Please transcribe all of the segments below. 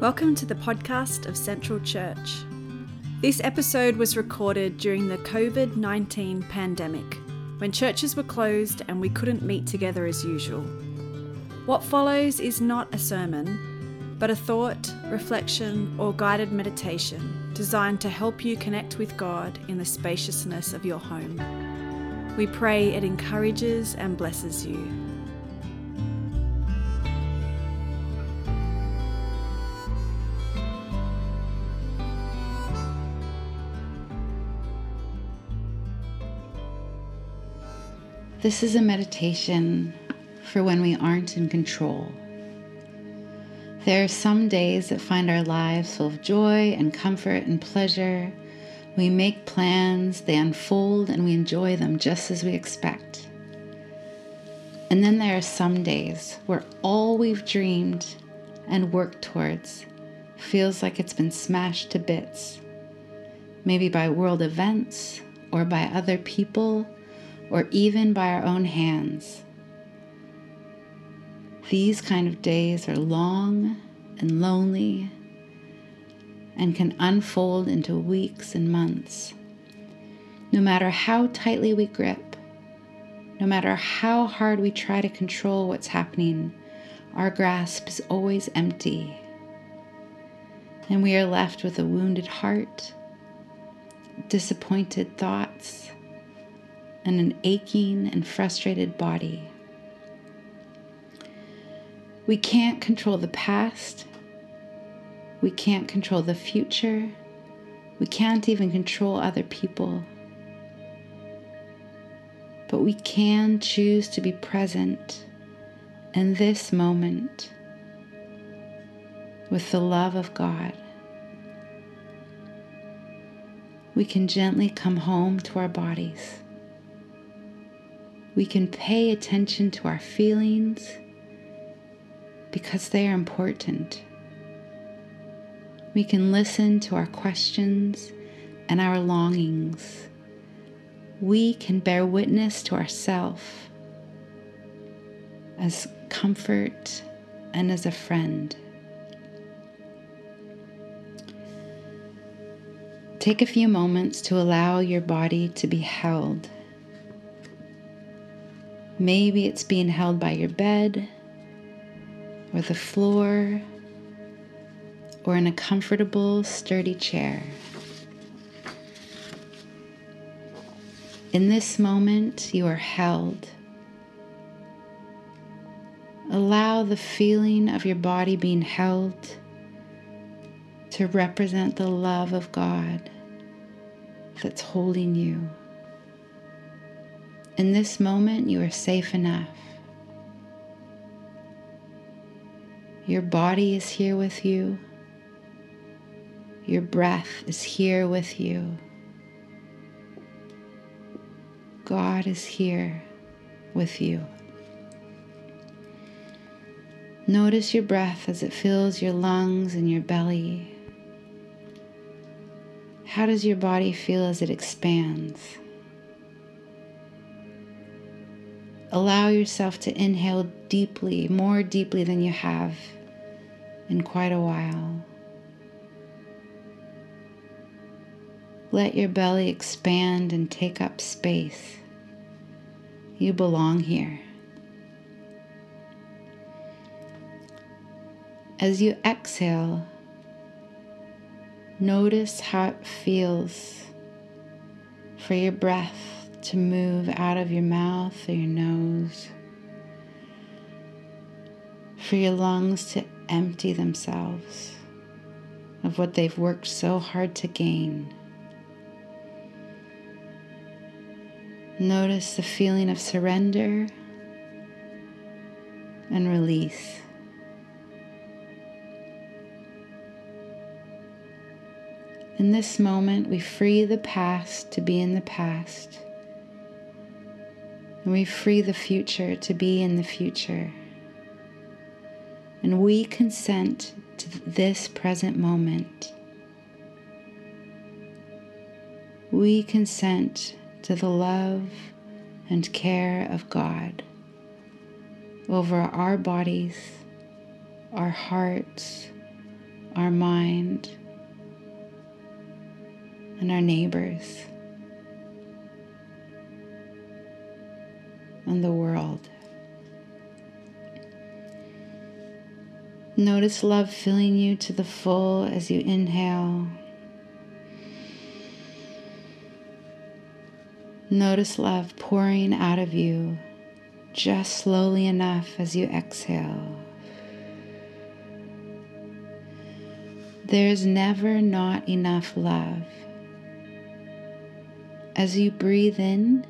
Welcome to the podcast of Central Church. This episode was recorded during the COVID 19 pandemic, when churches were closed and we couldn't meet together as usual. What follows is not a sermon, but a thought, reflection, or guided meditation designed to help you connect with God in the spaciousness of your home. We pray it encourages and blesses you. This is a meditation for when we aren't in control. There are some days that find our lives full of joy and comfort and pleasure. We make plans, they unfold, and we enjoy them just as we expect. And then there are some days where all we've dreamed and worked towards feels like it's been smashed to bits, maybe by world events or by other people or even by our own hands. These kind of days are long and lonely and can unfold into weeks and months. No matter how tightly we grip, no matter how hard we try to control what's happening, our grasp is always empty. And we are left with a wounded heart, disappointed thoughts, and an aching and frustrated body. We can't control the past. We can't control the future. We can't even control other people. But we can choose to be present in this moment with the love of God. We can gently come home to our bodies we can pay attention to our feelings because they are important. We can listen to our questions and our longings. We can bear witness to ourself as comfort and as a friend. Take a few moments to allow your body to be held Maybe it's being held by your bed or the floor or in a comfortable, sturdy chair. In this moment, you are held. Allow the feeling of your body being held to represent the love of God that's holding you. In this moment, you are safe enough. Your body is here with you. Your breath is here with you. God is here with you. Notice your breath as it fills your lungs and your belly. How does your body feel as it expands? Allow yourself to inhale deeply, more deeply than you have in quite a while. Let your belly expand and take up space. You belong here. As you exhale, notice how it feels for your breath to move out of your mouth or your nose, for your lungs to empty themselves of what they've worked so hard to gain. Notice the feeling of surrender and release. In this moment, we free the past to be in the past and we free the future to be in the future. And we consent to this present moment. We consent to the love and care of God over our bodies, our hearts, our mind, and our neighbors, and the world. Notice love filling you to the full as you inhale. Notice love pouring out of you just slowly enough as you exhale. There's never not enough love. As you breathe in,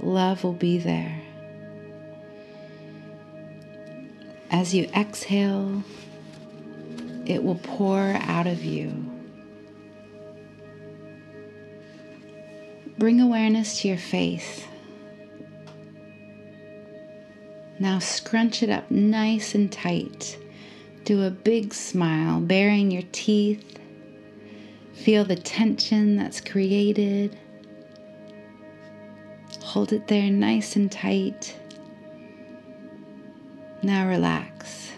love will be there. As you exhale, it will pour out of you. Bring awareness to your face. Now scrunch it up nice and tight. Do a big smile, baring your teeth. Feel the tension that's created. Hold it there nice and tight. Now relax.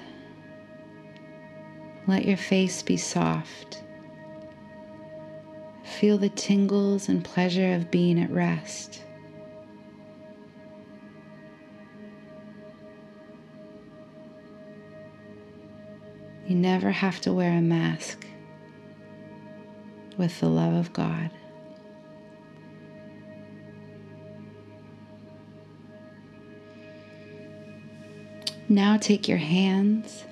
Let your face be soft. Feel the tingles and pleasure of being at rest. You never have to wear a mask with the love of God. Now take your hands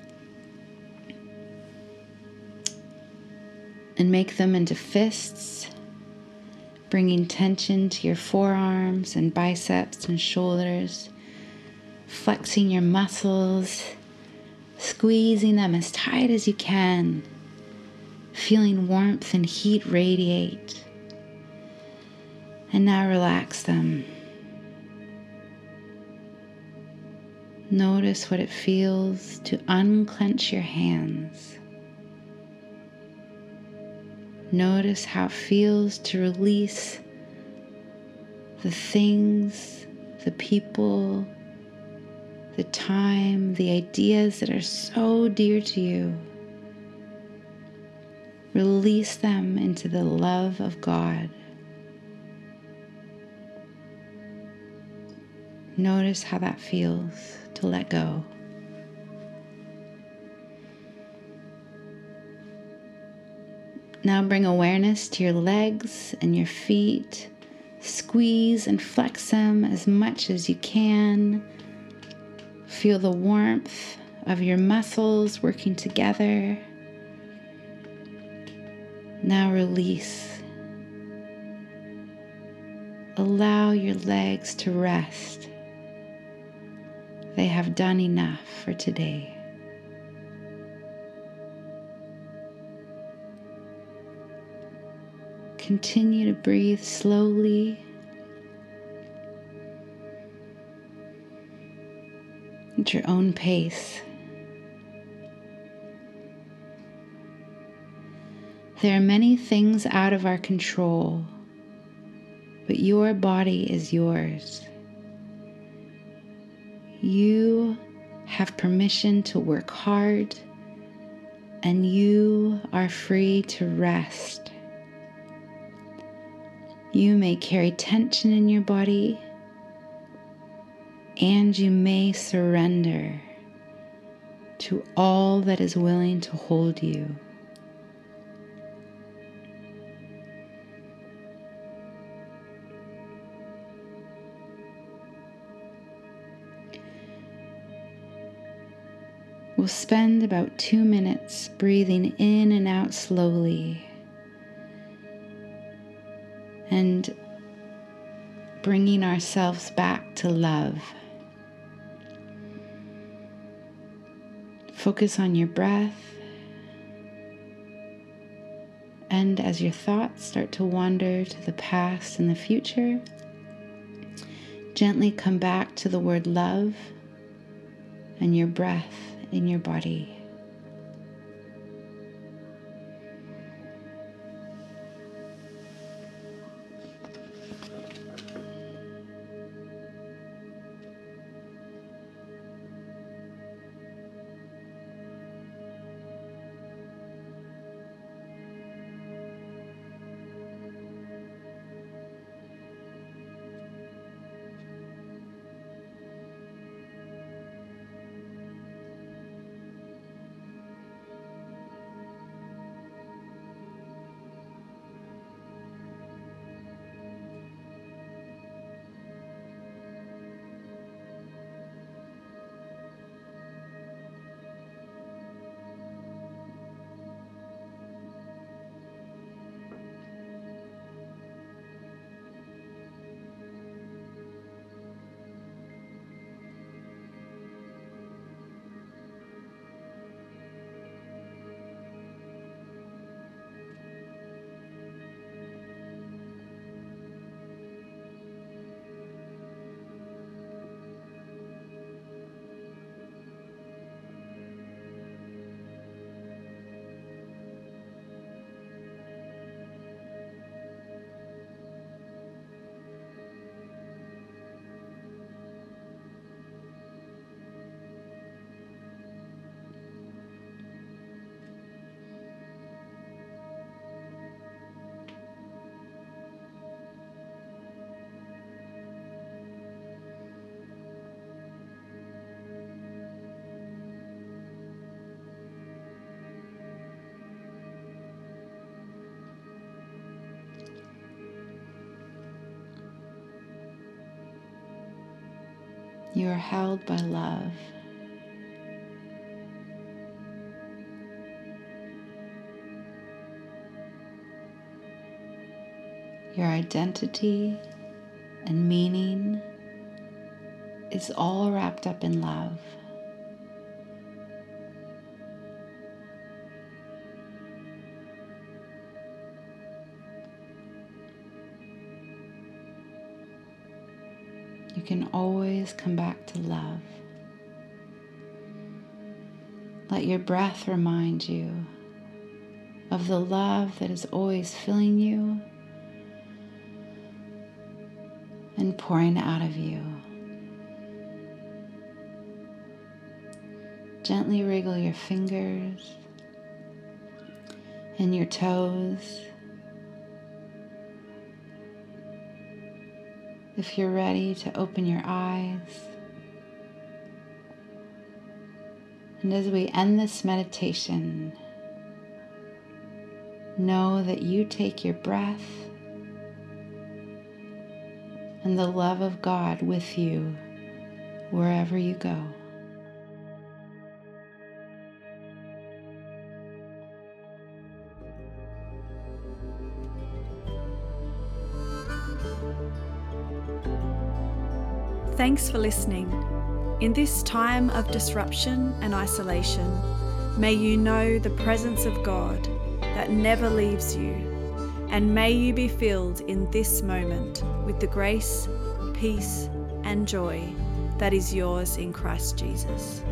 and make them into fists, bringing tension to your forearms and biceps and shoulders, flexing your muscles, squeezing them as tight as you can, feeling warmth and heat radiate. And now relax them. Notice what it feels to unclench your hands. Notice how it feels to release the things, the people, the time, the ideas that are so dear to you. Release them into the love of God. Notice how that feels to let go. Now bring awareness to your legs and your feet. Squeeze and flex them as much as you can. Feel the warmth of your muscles working together. Now release. Allow your legs to rest. They have done enough for today. Continue to breathe slowly. At your own pace. There are many things out of our control, but your body is yours. You have permission to work hard and you are free to rest. You may carry tension in your body and you may surrender to all that is willing to hold you. We'll spend about two minutes breathing in and out slowly and bringing ourselves back to love. Focus on your breath. And as your thoughts start to wander to the past and the future, gently come back to the word love and your breath in your body. You are held by love. Your identity and meaning is all wrapped up in love. You can always come back to love. Let your breath remind you of the love that is always filling you and pouring out of you. Gently wriggle your fingers and your toes. If you're ready to open your eyes. And as we end this meditation, know that you take your breath and the love of God with you wherever you go. Thanks for listening. In this time of disruption and isolation, may you know the presence of God that never leaves you, and may you be filled in this moment with the grace, peace, and joy that is yours in Christ Jesus.